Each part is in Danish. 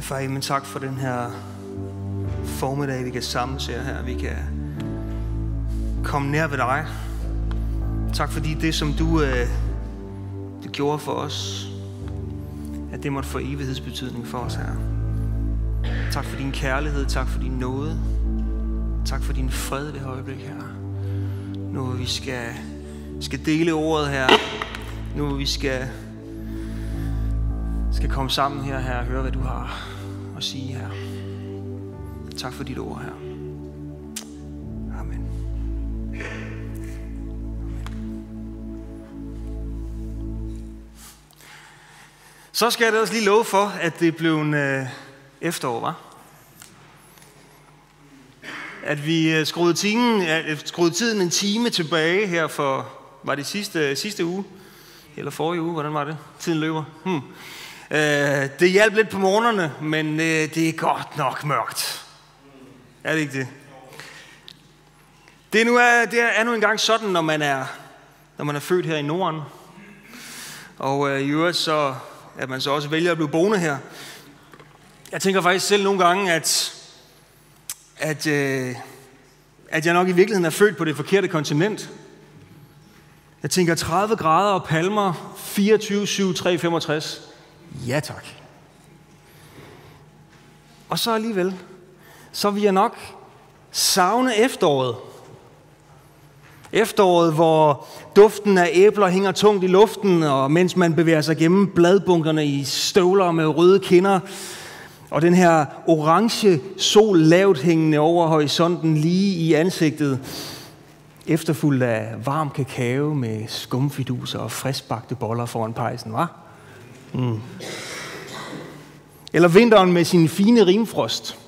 Far, men tak for den her formiddag, vi kan samles her, her. Vi kan komme nær ved dig. Tak fordi det, som du, øh, du gjorde for os, at det måtte få evighedsbetydning for os her. Tak for din kærlighed, tak for din nåde. Tak for din fred ved øjeblik her. Nu hvor vi skal, skal dele ordet her. Nu hvor vi skal, skal komme sammen her, her og høre, hvad du har at sige her. Tak for dit ord her. Amen. Så skal jeg da også lige love for, at det blev en øh, efterår, var? At vi øh, skruede, tiden, øh, skruede tiden en time tilbage her for, var det sidste, sidste uge? Eller forrige uge, hvordan var det? Tiden løber. Hmm. Øh, det hjalp lidt på morgenerne, men øh, det er godt nok mørkt. Er det ikke det? Det er nu, er, det er nu engang sådan, når man er, når man er født her i Norden. Og øh, i øvrigt så, at man så også vælger at blive boende her. Jeg tænker faktisk selv nogle gange, at, at, øh, at jeg nok i virkeligheden er født på det forkerte kontinent. Jeg tænker 30 grader og palmer, 24, 7, 3, 65. Ja tak. Og så alligevel, så vil jeg nok savne efteråret. Efteråret, hvor duften af æbler hænger tungt i luften, og mens man bevæger sig gennem bladbunkerne i støvler med røde kinder, og den her orange sol lavt hængende over horisonten lige i ansigtet, efterfulgt af varm kakao med skumfiduser og friskbagte boller foran pejsen, var? Mm. Eller vinteren med sin fine rimfrost.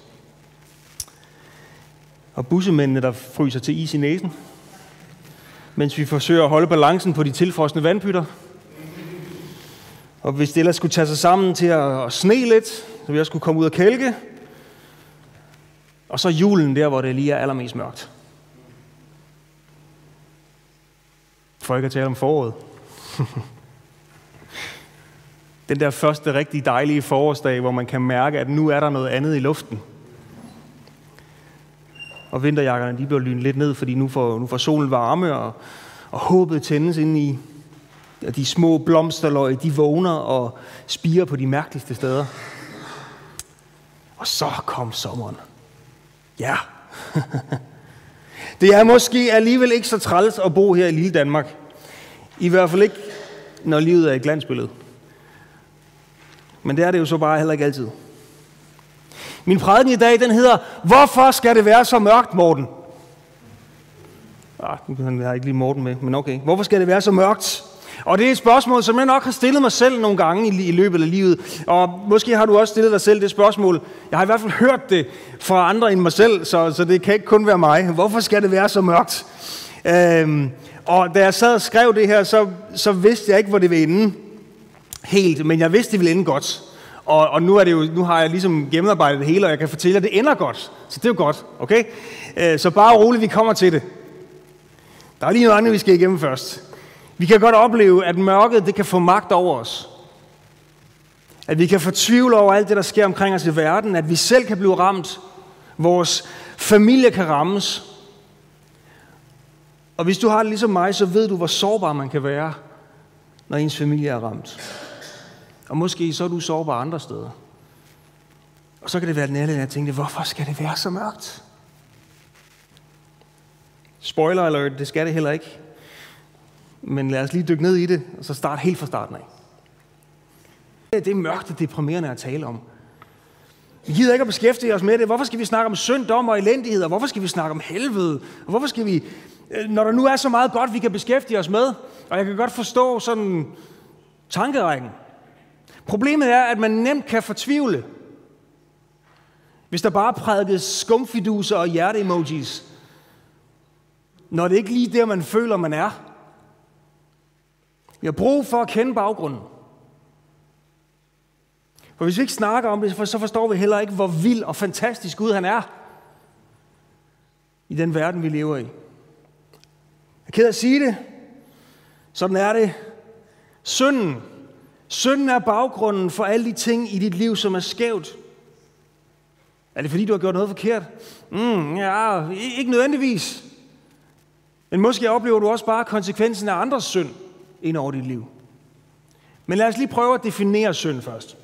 Og bussemændene, der fryser til is i næsen. Mens vi forsøger at holde balancen på de tilfrosne vandpytter. Og hvis det ellers skulle tage sig sammen til at sne lidt, så vi også skulle komme ud og kælke. Og så julen der, hvor det lige er allermest mørkt. For ikke at tale om foråret. Den der første rigtig dejlige forårsdag, hvor man kan mærke, at nu er der noget andet i luften. Og vinterjakkerne de bliver lynet lidt ned, fordi nu får, nu får solen varme, og, og håbet tændes ind i. Og de små blomsterløg, de vågner og spiger på de mærkeligste steder. Og så kom sommeren. Ja. det er måske alligevel ikke så træls at bo her i lille Danmark. I hvert fald ikke, når livet er et glansbillede. Men det er det jo så bare heller ikke altid. Min prædiken i dag, den hedder, Hvorfor skal det være så mørkt, Morten? Ah, nu har ikke lige Morten med, men okay. Hvorfor skal det være så mørkt? Og det er et spørgsmål, som jeg nok har stillet mig selv nogle gange i, i løbet af livet. Og måske har du også stillet dig selv det spørgsmål. Jeg har i hvert fald hørt det fra andre end mig selv, så, så det kan ikke kun være mig. Hvorfor skal det være så mørkt? Øhm, og da jeg sad og skrev det her, så, så vidste jeg ikke, hvor det ville ende helt, men jeg vidste, det ville ende godt. Og, og nu, er det jo, nu har jeg ligesom gennemarbejdet det hele, og jeg kan fortælle, at det ender godt. Så det er jo godt, okay? Øh, så bare roligt, vi kommer til det. Der er lige noget andet, vi skal igennem først. Vi kan godt opleve, at mørket det kan få magt over os. At vi kan fortvivle over alt det, der sker omkring os i verden. At vi selv kan blive ramt. Vores familie kan rammes. Og hvis du har det ligesom mig, så ved du, hvor sårbar man kan være, når ens familie er ramt. Og måske så er du sårbar andre steder. Og så kan det være nærligt, at tænkte, hvorfor skal det være så mørkt? Spoiler alert, det skal det heller ikke. Men lad os lige dykke ned i det, og så starte helt fra starten af. Det er mørkt og deprimerende at tale om. Vi gider ikke at beskæftige os med det. Hvorfor skal vi snakke om syndom og elendighed? Og hvorfor skal vi snakke om helvede? Og hvorfor skal vi, øh, når der nu er så meget godt, vi kan beskæftige os med? Og jeg kan godt forstå sådan tankerækken. Problemet er, at man nemt kan fortvivle, hvis der bare prædikes skumfiduser og hjerte-emojis, når det ikke lige der, man føler, man er. Vi har brug for at kende baggrunden. For hvis vi ikke snakker om det, så forstår vi heller ikke, hvor vild og fantastisk Gud han er i den verden, vi lever i. Jeg er ked af at sige det. Sådan er det. Synden Synden er baggrunden for alle de ting i dit liv, som er skævt. Er det fordi, du har gjort noget forkert? Mm, ja, ikke nødvendigvis. Men måske oplever du også bare konsekvensen af andres synd ind over dit liv. Men lad os lige prøve at definere synd først.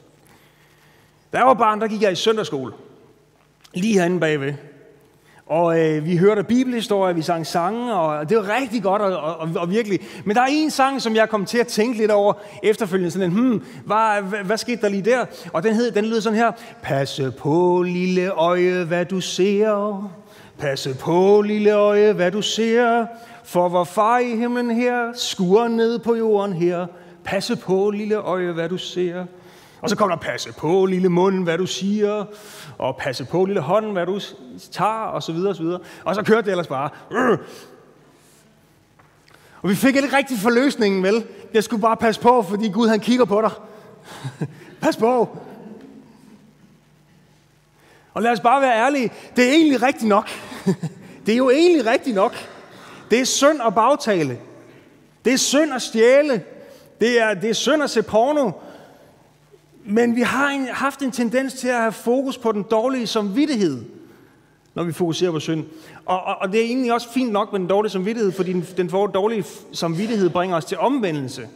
Da jeg var barn, der gik jeg i søndagsskole. Lige herinde bagved. Og øh, vi hørte bibelhistorier, vi sang sange, og det var rigtig godt og, og, og virkelig. Men der er en sang, som jeg kom til at tænke lidt over efterfølgende. Sådan en, hmm, hvad, hvad, hvad skete der lige der? Og den, hed, den lyder sådan her. Passe på, lille øje, hvad du ser. Passe på, lille øje, hvad du ser. For hvor far i himlen her, skuer ned på jorden her. Passe på, lille øje, hvad du ser. Og så kommer der, passe på, lille mund, hvad du siger, og passe på, lille hånd, hvad du tager, og så videre, og så videre. Og så kørte det ellers bare. Øh. Og vi fik ikke rigtig forløsningen, vel? Jeg skulle bare passe på, fordi Gud han kigger på dig. Pas på. Og lad os bare være ærlige. Det er egentlig rigtigt nok. det er jo egentlig rigtigt nok. Det er synd at bagtale. Det er synd at stjæle. Det er, det er synd at se porno. Men vi har en, haft en tendens til at have fokus på den dårlige samvittighed, når vi fokuserer på synd. Og, og, og det er egentlig også fint nok med den dårlige samvittighed, fordi den, den dårlige samvittighed bringer os til omvendelse.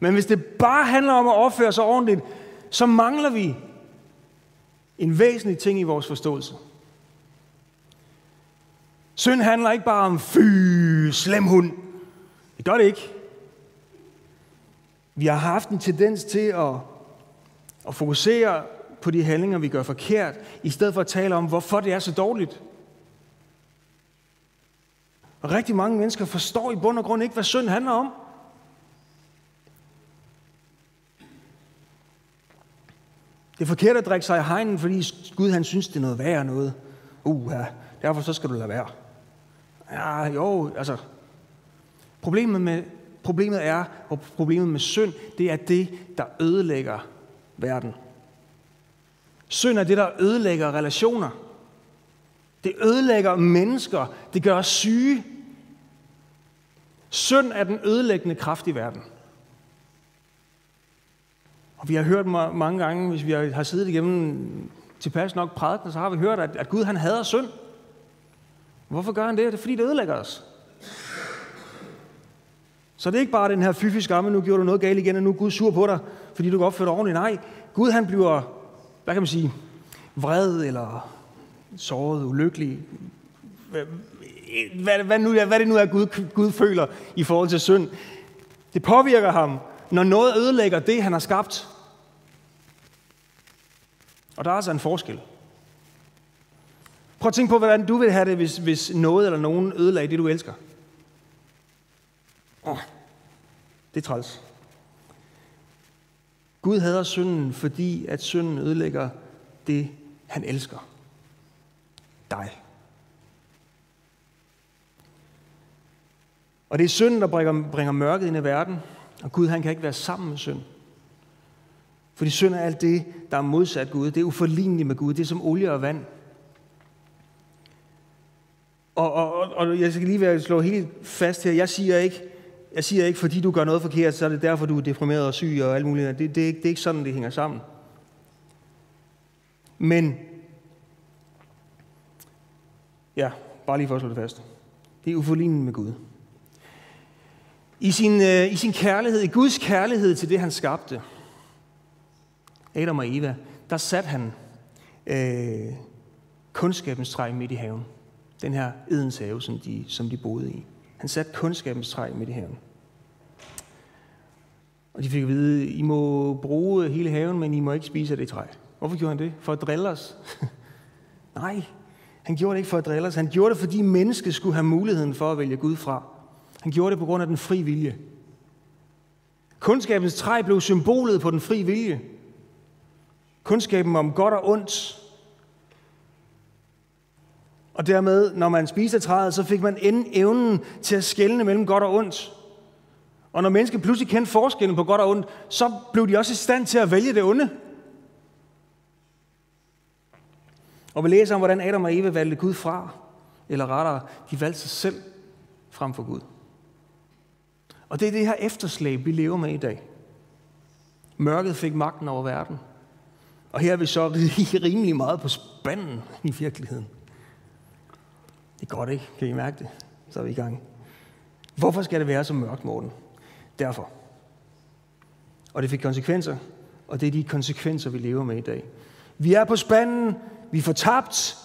Men hvis det bare handler om at opføre sig ordentligt, så mangler vi en væsentlig ting i vores forståelse. Synd handler ikke bare om fy, slem hund. Det gør det ikke. Vi har haft en tendens til at og fokusere på de handlinger, vi gør forkert, i stedet for at tale om, hvorfor det er så dårligt. Og rigtig mange mennesker forstår i bund og grund ikke, hvad synd handler om. Det er forkert at drikke sig i hegnen, fordi Gud han synes, det er noget værre noget. Uh, ja, derfor så skal du lade være. Ja, jo, altså. Problemet, med, problemet er, og problemet med synd, det er det, der ødelægger verden. Synd er det, der ødelægger relationer. Det ødelægger mennesker. Det gør os syge. Synd er den ødelæggende kraft i verden. Og vi har hørt mange gange, hvis vi har siddet igennem tilpas nok prædiken, så har vi hørt, at, at Gud han hader synd. Hvorfor gør han det? Det er fordi, det ødelægger os. Så det er ikke bare den her fyfy skamme, nu gjorde du noget galt igen, og nu er Gud sur på dig, fordi du kan opføre dig ordentligt. Nej, Gud han bliver, hvad kan man sige, vred eller såret, ulykkelig. Hvad, hvad, hvad, nu, hvad det nu er, Gud, Gud føler i forhold til synd. Det påvirker ham, når noget ødelægger det, han har skabt. Og der er altså en forskel. Prøv at tænke på, hvordan du vil have det, hvis, hvis noget eller nogen ødelagde det, du elsker. Oh, det er træls. Gud hader synden, fordi at synden ødelægger det, han elsker. Dig. Og det er synden, der bringer, bringer mørket ind i verden, og Gud han kan ikke være sammen med synd. Fordi synd er alt det, der er modsat Gud. Det er uforligneligt med Gud. Det er som olie og vand. Og, og, og, og jeg skal lige være slå helt fast her. Jeg siger ikke, jeg siger ikke, fordi du gør noget forkert, så er det derfor, du er deprimeret og syg og alt muligt. Det, det, det, er, ikke, det er ikke sådan, det hænger sammen. Men, ja, bare lige for at slå det fast. Det er uforlignet med Gud. I sin, øh, I sin kærlighed, i Guds kærlighed til det, han skabte, Adam og Eva, der satte han øh, kundskabens træ midt i haven. Den her Edens have, som de, som de boede i. Han satte kundskabens træ midt i haven. Og de fik at vide, I må bruge hele haven, men I må ikke spise af det træ. Hvorfor gjorde han det? For at drille os? Nej, han gjorde det ikke for at drille os. Han gjorde det, fordi mennesket skulle have muligheden for at vælge Gud fra. Han gjorde det på grund af den fri vilje. Kundskabens træ blev symbolet på den fri vilje. Kundskaben om godt og ondt. Og dermed, når man spiste træet, så fik man end evnen til at skelne mellem godt og ondt. Og når mennesker pludselig kendte forskellen på godt og ondt, så blev de også i stand til at vælge det onde. Og vi læser om, hvordan Adam og Eva valgte Gud fra, eller rettere, de valgte sig selv frem for Gud. Og det er det her efterslæb, vi lever med i dag. Mørket fik magten over verden. Og her er vi så rimelig meget på spanden i virkeligheden. Det er godt, ikke? Kan I mærke det? Så er vi i gang. Hvorfor skal det være så mørkt, Morten? Derfor. Og det fik konsekvenser, og det er de konsekvenser, vi lever med i dag. Vi er på spanden, vi er fortabt,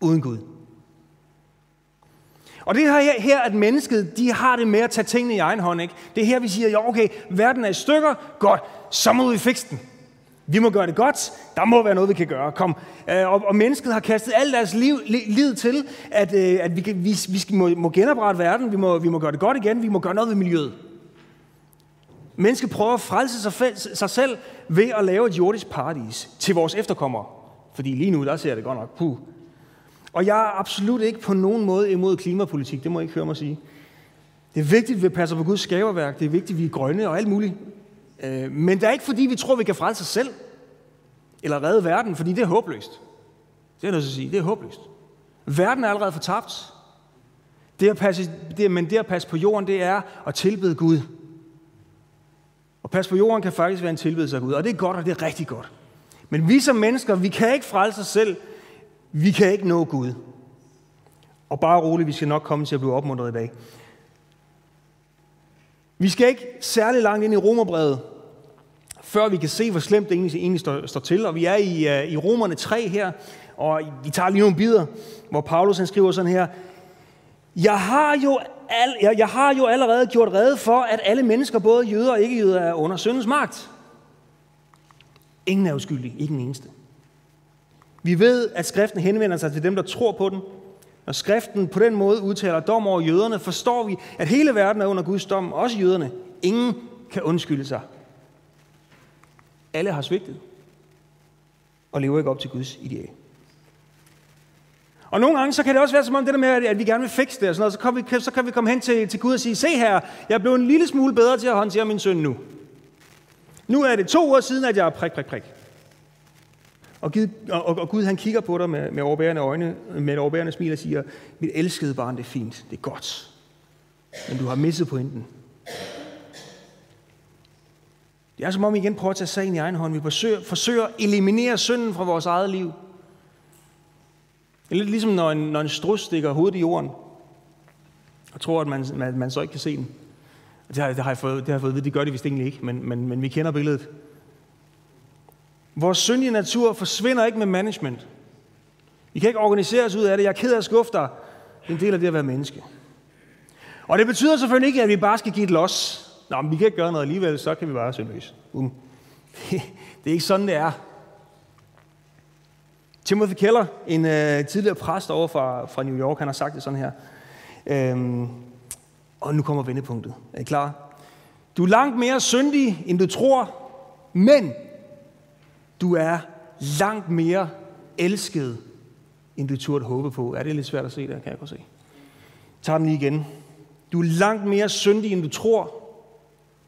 uden Gud. Og det her, her, at mennesket, de har det med at tage tingene i egen hånd, ikke? Det er her, vi siger, ja, okay, verden er i stykker, godt, så må vi fikse den. Vi må gøre det godt. Der må være noget, vi kan gøre. Kom. Øh, og, og mennesket har kastet alt deres liv, liv til, at, øh, at vi, vi, vi må, må genoprette verden. Vi må, vi må gøre det godt igen. Vi må gøre noget ved miljøet. Mennesket prøver at frelse sig, sig selv ved at lave et jordisk paradis til vores efterkommere. Fordi lige nu, der ser det godt nok. Puh. Og jeg er absolut ikke på nogen måde imod klimapolitik. Det må I ikke høre mig sige. Det er vigtigt, at vi passer på Guds skaberværk. Det er vigtigt, at vi er grønne og alt muligt. Øh, men det er ikke fordi, vi tror, vi kan frelse os selv. Eller redde verden, fordi det er håbløst. Det er noget at sige. Det er håbløst. Verden er allerede fortabt. Det at passe, det, men det at passe på jorden, det er at tilbede Gud. Og passe på jorden kan faktisk være en tilbedelse af Gud. Og det er godt, og det er rigtig godt. Men vi som mennesker, vi kan ikke frelse os selv. Vi kan ikke nå Gud. Og bare roligt, vi skal nok komme til at blive opmuntret i dag. Vi skal ikke særlig langt ind i Romerbrevet, før vi kan se, hvor slemt det egentlig, egentlig står, står til. Og vi er i, uh, i Romerne 3 her, og vi tager lige nogle bidder, hvor Paulus han skriver sådan her. Jeg har, jo al, jeg, jeg har jo allerede gjort redde for, at alle mennesker, både jøder og ikke-jøder, er under syndens magt. Ingen er uskyldig, ikke den eneste. Vi ved, at skriften henvender sig til dem, der tror på den. Når skriften på den måde udtaler dom over jøderne, forstår vi, at hele verden er under Guds dom, også jøderne. Ingen kan undskylde sig. Alle har svigtet og lever ikke op til Guds ideal. Og nogle gange, så kan det også være som om det der med, at vi gerne vil fikse det, og sådan noget, så, kan vi, så kan vi komme hen til, til Gud og sige, se her, jeg er blevet en lille smule bedre til at håndtere min søn nu. Nu er det to år siden, at jeg er prik, prik, prik. Og, Gud, og, og Gud han kigger på dig med, med overbærende øjne, med et overbærende smil og siger, mit elskede barn, det er fint, det er godt. Men du har misset pointen. Det er som om vi igen prøver at tage sagen i egen hånd. Vi forsøger, forsøger at eliminere synden fra vores eget liv. Det er lidt ligesom, når en, når en strus stikker hovedet i jorden, og tror, at man, man, man så ikke kan se den. Det har, det har jeg fået, det har jeg fået at vide, det gør det vist egentlig ikke, men, men, men vi kender billedet. Vores syndige natur forsvinder ikke med management. Vi kan ikke organisere os ud af det. Jeg er ked af at skuffe dig. Det er en del af det at være menneske. Og det betyder selvfølgelig ikke, at vi bare skal give et los. Nå, men vi kan ikke gøre noget alligevel, så kan vi bare syndløse. Um. Det er ikke sådan, det er. Timothy Keller, en øh, tidligere præst over fra, fra New York, han har sagt det sådan her. Øhm, og nu kommer vendepunktet. Er I klar? Du er langt mere syndig, end du tror, men du er langt mere elsket, end du turde håbe på. Er det lidt svært at se der, kan jeg godt se. Tag den lige igen. Du er langt mere syndig, end du tror,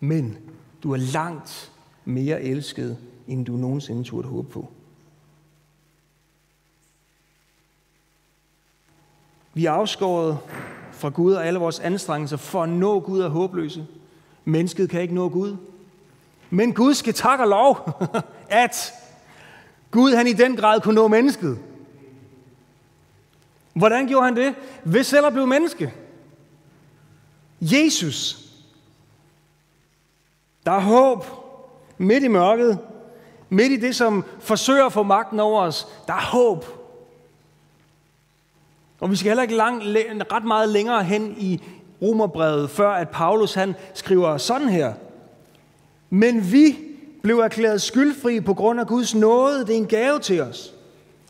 men du er langt mere elsket, end du nogensinde turde håbe på. Vi er afskåret fra Gud og alle vores anstrengelser for at nå Gud er håbløse. Mennesket kan ikke nå Gud. Men Gud skal tak og lov, at Gud han i den grad kunne nå mennesket. Hvordan gjorde han det? Ved selv at blive menneske. Jesus. Der er håb midt i mørket. Midt i det, som forsøger at få magten over os. Der er håb. Og vi skal heller ikke lang, ret meget længere hen i Romerbrevet, før at Paulus han skriver sådan her. Men vi blev erklæret skyldfri på grund af Guds nåde. Det er en gave til os.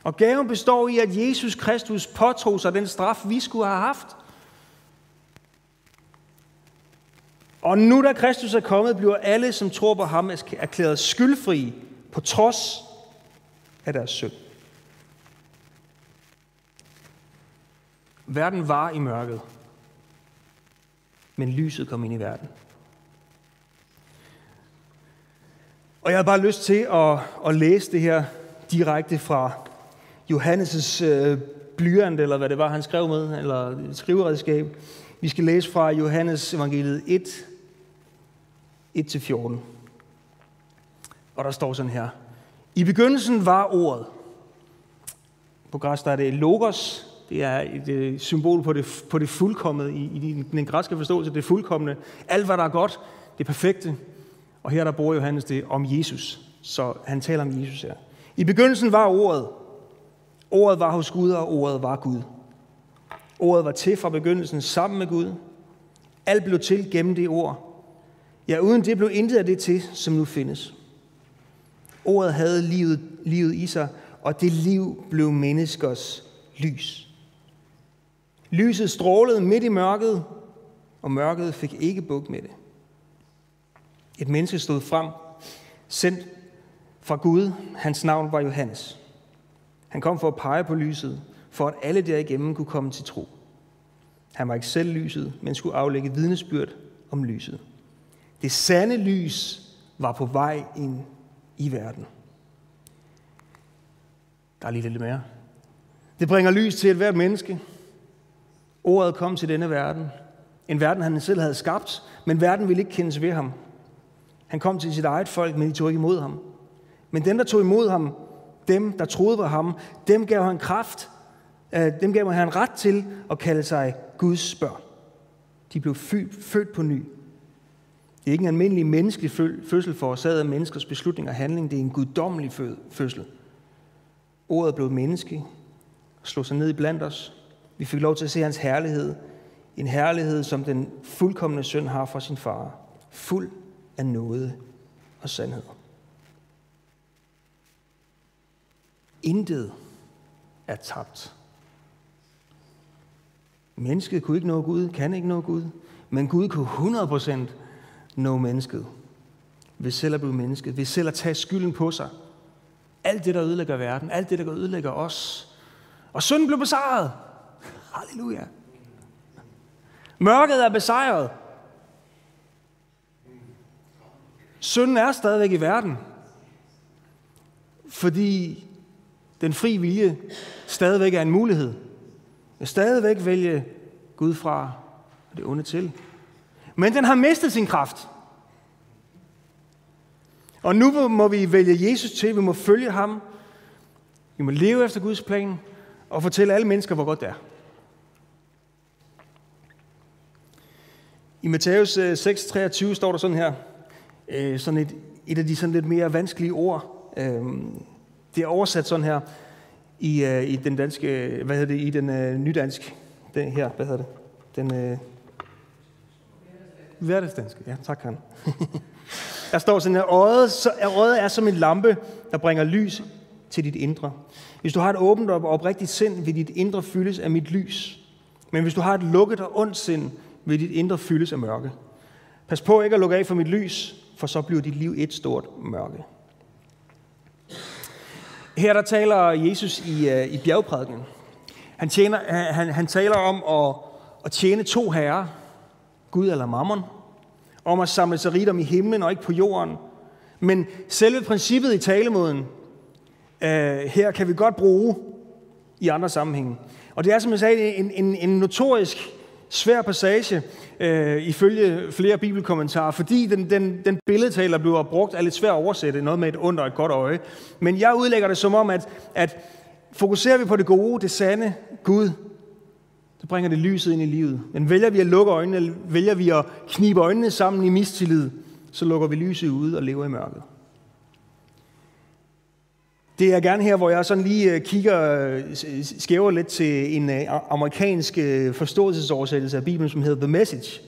Og gaven består i, at Jesus Kristus påtog sig den straf, vi skulle have haft. Og nu da Kristus er kommet, bliver alle, som tror på ham, erklæret skyldfri på trods af deres synd. Verden var i mørket, men lyset kom ind i verden. Og jeg har bare lyst til at, at læse det her direkte fra Johannes' øh, blyant, eller hvad det var, han skrev med, eller skriveredskab. Vi skal læse fra Johannes evangeliet 1, 1-14. Og der står sådan her. I begyndelsen var ordet. På græs der er det logos. Det er et øh, symbol på det, på det fuldkommende, i, i den græske forståelse, det fuldkommende. Alt, hvad der er godt, det perfekte. Og her der bruger Johannes det om Jesus. Så han taler om Jesus her. I begyndelsen var ordet. Ordet var hos Gud, og ordet var Gud. Ordet var til fra begyndelsen sammen med Gud. Alt blev til gennem det ord. Ja, uden det blev intet af det til, som nu findes. Ordet havde livet, livet i sig, og det liv blev menneskers lys. Lyset strålede midt i mørket, og mørket fik ikke buk med det. Et menneske stod frem, sendt fra Gud. Hans navn var Johannes. Han kom for at pege på lyset, for at alle derigennem kunne komme til tro. Han var ikke selv lyset, men skulle aflægge vidnesbyrd om lyset. Det sande lys var på vej ind i verden. Der er lige lidt mere. Det bringer lys til et hvert menneske. Ordet kom til denne verden. En verden, han selv havde skabt, men verden ville ikke kendes ved ham. Han kom til sit eget folk, men de tog ikke imod ham. Men dem, der tog imod ham, dem, der troede på ham, dem gav han kraft, øh, dem gav han ret til at kalde sig Guds børn. De blev født på ny. Det er ikke en almindelig menneskelig fødsel forårsaget af menneskers beslutning og handling. Det er en guddommelig fødsel. Ordet blev menneske, slog sig ned i blandt os. Vi fik lov til at se hans herlighed. En herlighed, som den fuldkommende søn har fra sin far. Fuld af nåde og sandhed. Intet er tabt. Mennesket kunne ikke nå Gud, kan ikke nå Gud, men Gud kunne 100% nå mennesket. Ved selv at blive mennesket, ved selv at tage skylden på sig. Alt det, der ødelægger verden, alt det, der ødelægger os. Og synden blev besejret. Halleluja. Mørket er besejret. Synden er stadigvæk i verden, fordi den fri vilje stadigvæk er en mulighed. Jeg stadigvæk vælge Gud fra og det onde til. Men den har mistet sin kraft. Og nu må vi vælge Jesus til, vi må følge ham, vi må leve efter Guds plan, og fortælle alle mennesker, hvor godt det er. I Matthæus 6:23 øh, står der sådan her, øh, sådan et, et af de sådan lidt mere vanskelige ord. Øhm, det er oversat sådan her i, øh, i den danske, hvad hedder det, i den nydansk, den her, hvad hedder det, den uh, hverdagsdanske, ja, tak han. der står sådan her, øjet, så, øjet er som en lampe, der bringer lys til dit indre. Hvis du har et åbent og oprigtigt sind, vil dit indre fyldes af mit lys. Men hvis du har et lukket og ondt sind, vil dit indre fyldes af mørke. Pas på ikke at lukke af for mit lys, for så bliver dit liv et stort mørke. Her der taler Jesus i, øh, i bjergprædiken. Han, tjener, han, han taler om at, at tjene to herrer, Gud eller mammon, om at samle sig rigdom i himlen og ikke på jorden. Men selve princippet i talemåden, øh, her kan vi godt bruge i andre sammenhænge. Og det er, som jeg sagde, en, en, en notorisk svær passage, øh, ifølge flere bibelkommentarer, fordi den, den, den billedtaler bliver brugt er lidt svær at oversætte, noget med et ondt og et godt øje. Men jeg udlægger det som om, at, at fokuserer vi på det gode, det sande, Gud, så bringer det lyset ind i livet. Men vælger vi at lukke øjnene, eller vælger vi at knibe øjnene sammen i mistillid, så lukker vi lyset ud og lever i mørket. Det er gerne her, hvor jeg sådan lige øh, kigger, øh, skæver lidt til en øh, amerikansk forståelsesoversættelse af Bibelen, som hedder The Message.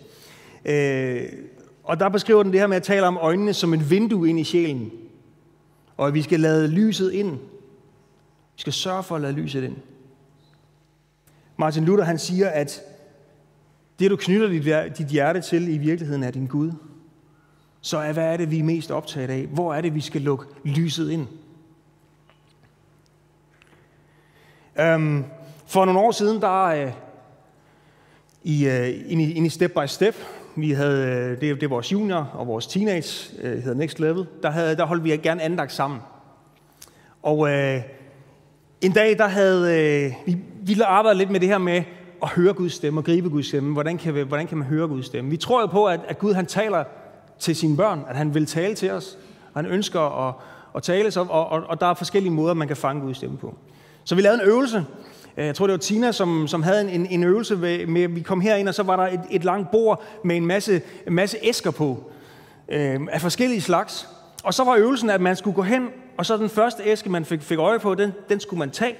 Og der beskriver den det her med at tale om øjnene som et vindue ind i sjælen. Og at vi skal lade lyset ind. Vi skal sørge for at lade lyset ind. Martin Luther han siger, at det du knytter dit dit hjerte til i virkeligheden er din Gud. Så hvad er det, vi er mest optaget af? Hvor er det, vi skal lukke lyset ind? Um, for nogle år siden, der uh, i, uh, ind, i, ind i Step by Step, vi havde, uh, det, det er vores junior og vores teenage, uh, hedder Next Level, der, havde, der holdt vi gerne andagt sammen. Og uh, en dag, der havde øh, vi, vi arbejdet lidt med det her med at høre Guds stemme og gribe Guds stemme. Hvordan kan, vi, hvordan kan man høre Guds stemme? Vi tror jo på, at, at Gud han taler til sine børn, at han vil tale til os, og han ønsker at, og tales, og, og, og der er forskellige måder, man kan fange Guds stemme på. Så vi lavede en øvelse. Øh, jeg tror, det var Tina, som, som havde en, en øvelse med, med, vi kom herind, og så var der et, et langt bord med en masse, en masse æsker på, øh, af forskellige slags. Og så var øvelsen, at man skulle gå hen, og så den første æske, man fik, fik øje på, den, den skulle man tage.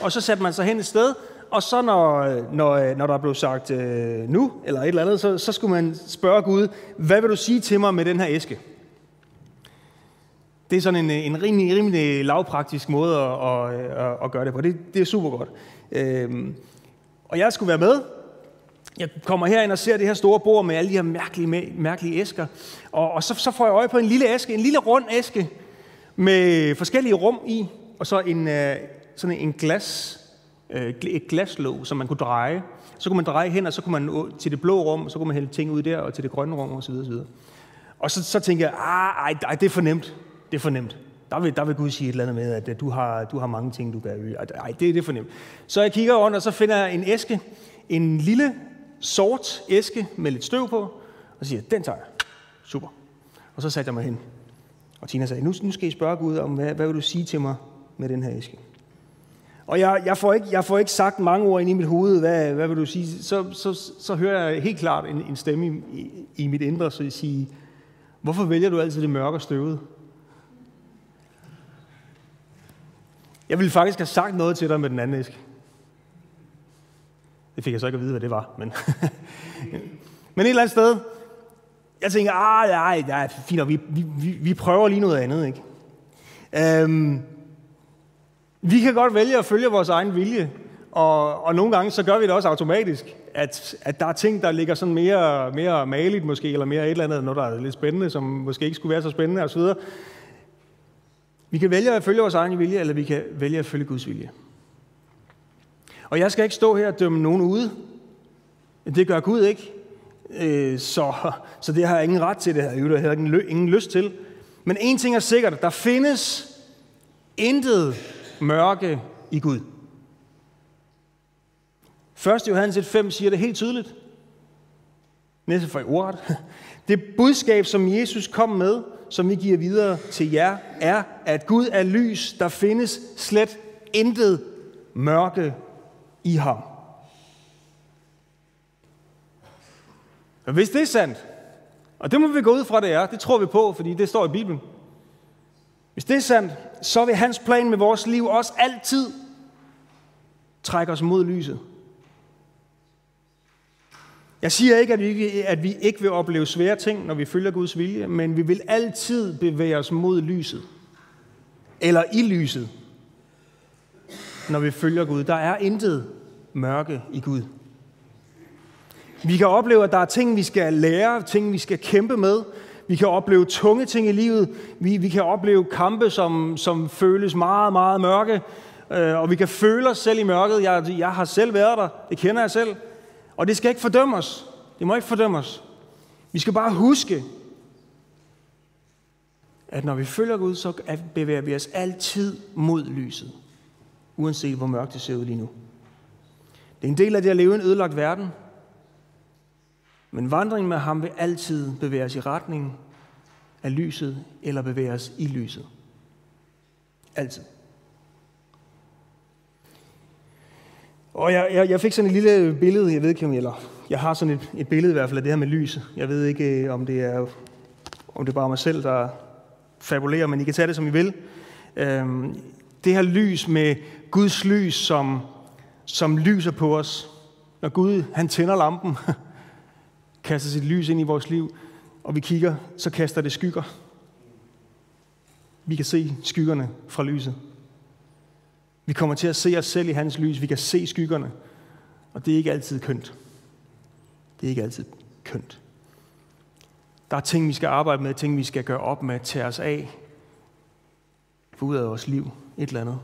Og så satte man sig hen et sted, og så når, øh, når, øh, når der blev sagt øh, nu, eller et eller andet, så, så skulle man spørge Gud, hvad vil du sige til mig med den her æske? Det er sådan en, øh, en rimelig, rimelig lavpraktisk måde at, at, at gøre det på. Det, det er super godt. Øhm, og jeg skulle være med. Jeg kommer herind og ser det her store bord med alle de her mærkelige, mærkelige æsker. Og, og så, så får jeg øje på en lille æske, en lille rund æske med forskellige rum i, og så en, øh, sådan en glas, øh, et glaslåg, som man kunne dreje. Så kunne man dreje hen, og så kunne man til det blå rum, og så kunne man hælde ting ud der, og til det grønne rum, osv. osv. Og så, så tænkte jeg, ah, ej, ej, det er for nemt. Det er for nemt. Der vil, der vil Gud sige et eller andet med, at du har, du har mange ting, du kan øge. Ej, det, det er for nemt. Så jeg kigger rundt, og så finder jeg en æske. En lille sort æske med lidt støv på. Og siger, den tager jeg. Super. Og så satte jeg mig hen. Og Tina sagde, nu, nu skal I spørge Gud om, hvad, hvad vil du sige til mig med den her æske? Og jeg, jeg, får ikke, jeg får ikke sagt mange ord ind i mit hoved, hvad, hvad vil du sige? Så, så, så hører jeg helt klart en, en stemme i, i, i mit indre, så jeg siger, hvorfor vælger du altid det mørke og støvede? Jeg ville faktisk have sagt noget til dig med den anden æske. Det fik jeg så ikke at vide, hvad det var. Men, men et eller andet sted, jeg tænker, ah, nej, ja, fint, vi, vi, vi prøver lige noget andet. Ikke? Øhm, vi kan godt vælge at følge vores egen vilje, og, og nogle gange så gør vi det også automatisk, at, at der er ting, der ligger sådan mere, mere maligt måske, eller mere et eller andet, noget, der er lidt spændende, som måske ikke skulle være så spændende osv. Vi kan vælge at følge vores egen vilje, eller vi kan vælge at følge Guds vilje. Og jeg skal ikke stå her og dømme nogen ude. Det gør Gud ikke. Øh, så, så det har jeg ingen ret til, det her. Jeg har jeg ingen, ingen lyst til. Men en ting er sikkert, der findes intet mørke i Gud. 1. Johannes 1.5 siger det helt tydeligt. Næste for i ordet. Det budskab, som Jesus kom med, som vi giver videre til jer, er, at Gud er lys. Der findes slet intet mørke i ham. Og hvis det er sandt, og det må vi gå ud fra, det er, det tror vi på, fordi det står i Bibelen. Hvis det er sandt, så vil hans plan med vores liv også altid trække os mod lyset. Jeg siger ikke, at vi, ikke, at vi ikke vil opleve svære ting, når vi følger Guds vilje, men vi vil altid bevæge os mod lyset. Eller i lyset, når vi følger Gud. Der er intet mørke i Gud. Vi kan opleve, at der er ting, vi skal lære, ting, vi skal kæmpe med. Vi kan opleve tunge ting i livet. Vi, vi kan opleve kampe, som, som føles meget, meget mørke. Øh, og vi kan føle os selv i mørket. Jeg, jeg har selv været der. Det kender jeg selv. Og det skal ikke fordømme os. Det må ikke fordømme os. Vi skal bare huske, at når vi følger Gud, så bevæger vi os altid mod lyset. Uanset hvor mørkt det ser ud lige nu. Det er en del af det at leve i en ødelagt verden. Men vandringen med ham vil altid bevæge os i retning af lyset, eller bevæge os i lyset. Altid. Og jeg, jeg, jeg fik sådan et lille billede, jeg ved ikke om, eller jeg har sådan et, et billede i hvert fald af det her med lyset. Jeg ved ikke, øh, om det er, om det er bare mig selv, der fabulerer, men I kan tage det, som I vil. Øhm, det her lys med Guds lys, som, som lyser på os. Når Gud, han tænder lampen, kaster sit lys ind i vores liv, og vi kigger, så kaster det skygger. Vi kan se skyggerne fra lyset. Vi kommer til at se os selv i hans lys. Vi kan se skyggerne. Og det er ikke altid kønt. Det er ikke altid kønt. Der er ting, vi skal arbejde med, ting, vi skal gøre op med, tage os af, få ud af vores liv, et eller andet.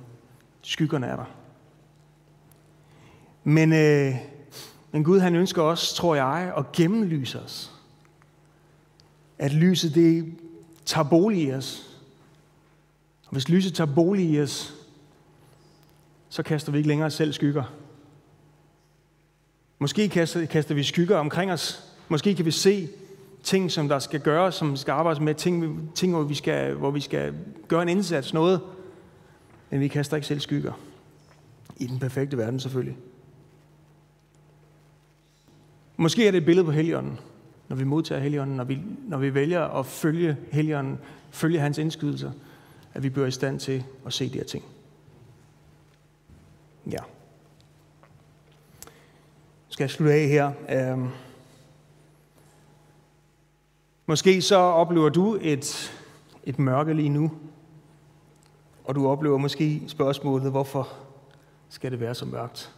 Skyggerne er der. Men, øh, men Gud han ønsker også, tror jeg, at gennemlyse os. At lyset det tager bolig i os. Og hvis lyset tager bolig i os, så kaster vi ikke længere selv skygger. Måske kaster, kaster vi skygger omkring os. Måske kan vi se ting, som der skal gøres, som skal arbejdes med, ting, ting hvor, vi skal, hvor vi skal gøre en indsats, noget. Men vi kaster ikke selv skygger. I den perfekte verden selvfølgelig. Måske er det et billede på Helligånden, når vi modtager Helligånden, når vi, når vi vælger at følge Helligånden, følge hans indskydelser, at vi bliver i stand til at se de her ting. Ja. Skal jeg slutte af her? Øhm. Måske så oplever du et, et mørke lige nu, og du oplever måske spørgsmålet, hvorfor skal det være så mørkt?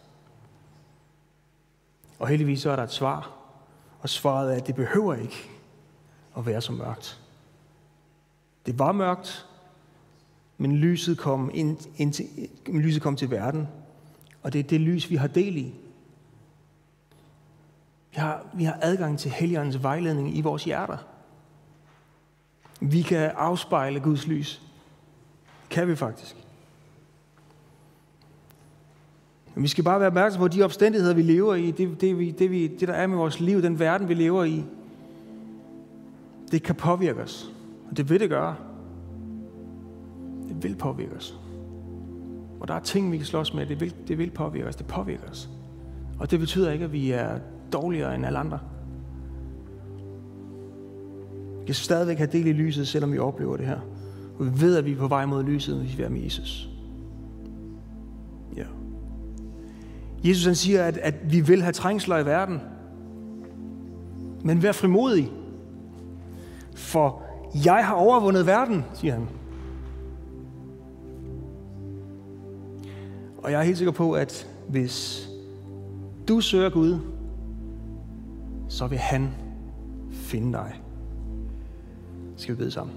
Og heldigvis så er der et svar, og svaret er, at det behøver ikke at være så mørkt. Det var mørkt, men lyset kom, ind, ind til, lyset kom til verden, og det er det lys, vi har del i. Vi har, vi har adgang til Helligåndens vejledning i vores hjerter. Vi kan afspejle Guds lys. Det kan vi faktisk. Men vi skal bare være opmærksom på de omstændigheder, vi lever i, det, det, vi, det, vi, det der er med vores liv, den verden, vi lever i. Det kan påvirke os. Og det vil det gøre. Det vil påvirke os. Og der er ting, vi kan slås med. Det vil, det vil påvirke os. Det påvirker os. Og det betyder ikke, at vi er dårligere end alle andre. Vi kan stadigvæk have del i lyset, selvom vi oplever det her. Og vi ved, at vi er på vej mod lyset, hvis vi er med Jesus. Jesus han siger, at, at vi vil have trængsler i verden. Men vær frimodig. For jeg har overvundet verden, siger han. Og jeg er helt sikker på, at hvis du søger Gud, så vil han finde dig. Skal vi bede sammen.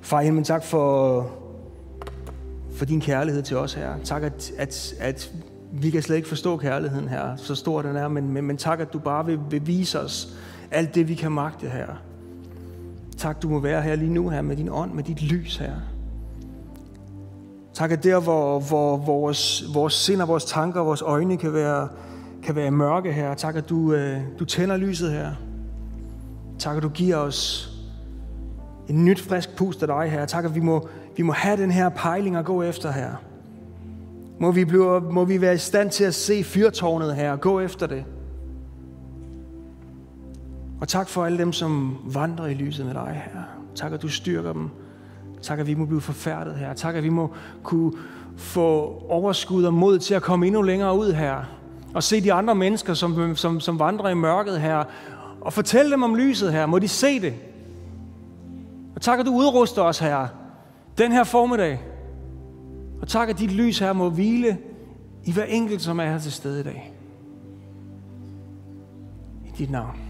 Far men tak for, for din kærlighed til os her. Tak, at, at, at vi kan slet ikke forstå kærligheden her, så stor den er, men, men, men tak, at du bare vil, vil vise os alt det, vi kan magte her. Tak, du må være her lige nu her med din ånd, med dit lys her. Tak, at der, hvor, hvor vores, vores sind og vores tanker og vores øjne kan være, kan være mørke her. Tak, at du, øh, du tænder lyset her. Tak, at du giver os en nyt, frisk pust af dig her. Tak, at vi må, vi må have den her pejling at gå efter her. Må vi, blive, må vi være i stand til at se fyrtårnet her og gå efter det. Og tak for alle dem, som vandrer i lyset med dig her. Tak, at du styrker dem. Tak, at vi må blive forfærdet her. Tak, at vi må kunne få overskud og mod til at komme endnu længere ud her. Og se de andre mennesker, som, som, som vandrer i mørket her. Og fortælle dem om lyset her. Må de se det. Og tak, at du udruster os her. Den her formiddag. Og tak, at dit lys her må hvile i hver enkelt, som er her til stede i dag. I dit navn.